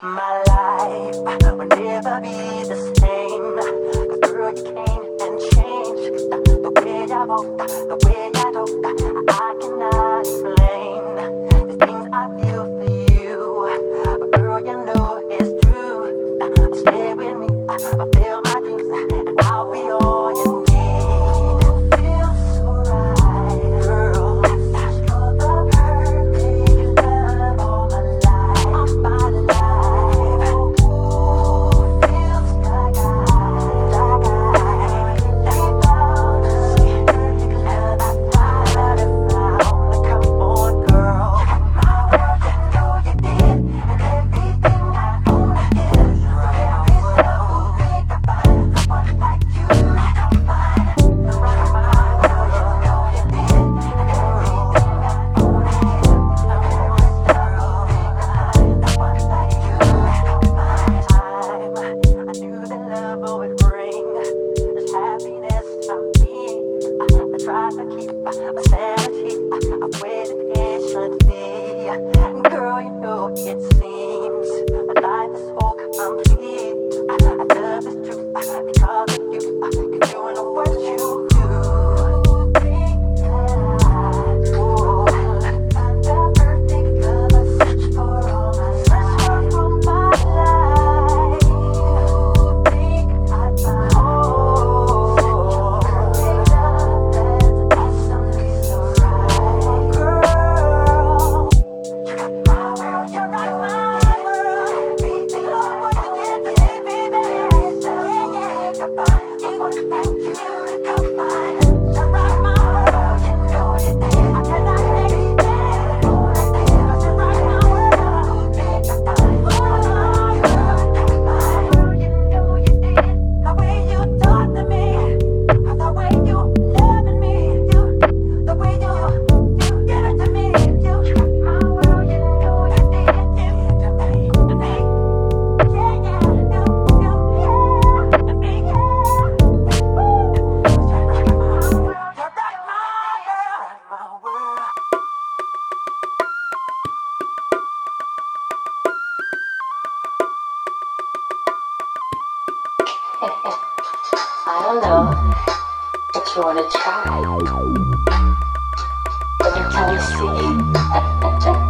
My life will never be the same. Cause girl, you came and changed the way I walk, the way I talk. a sanity. I'm waiting patiently. Girl, you know it seems. I don't know if you want to try. But until you see.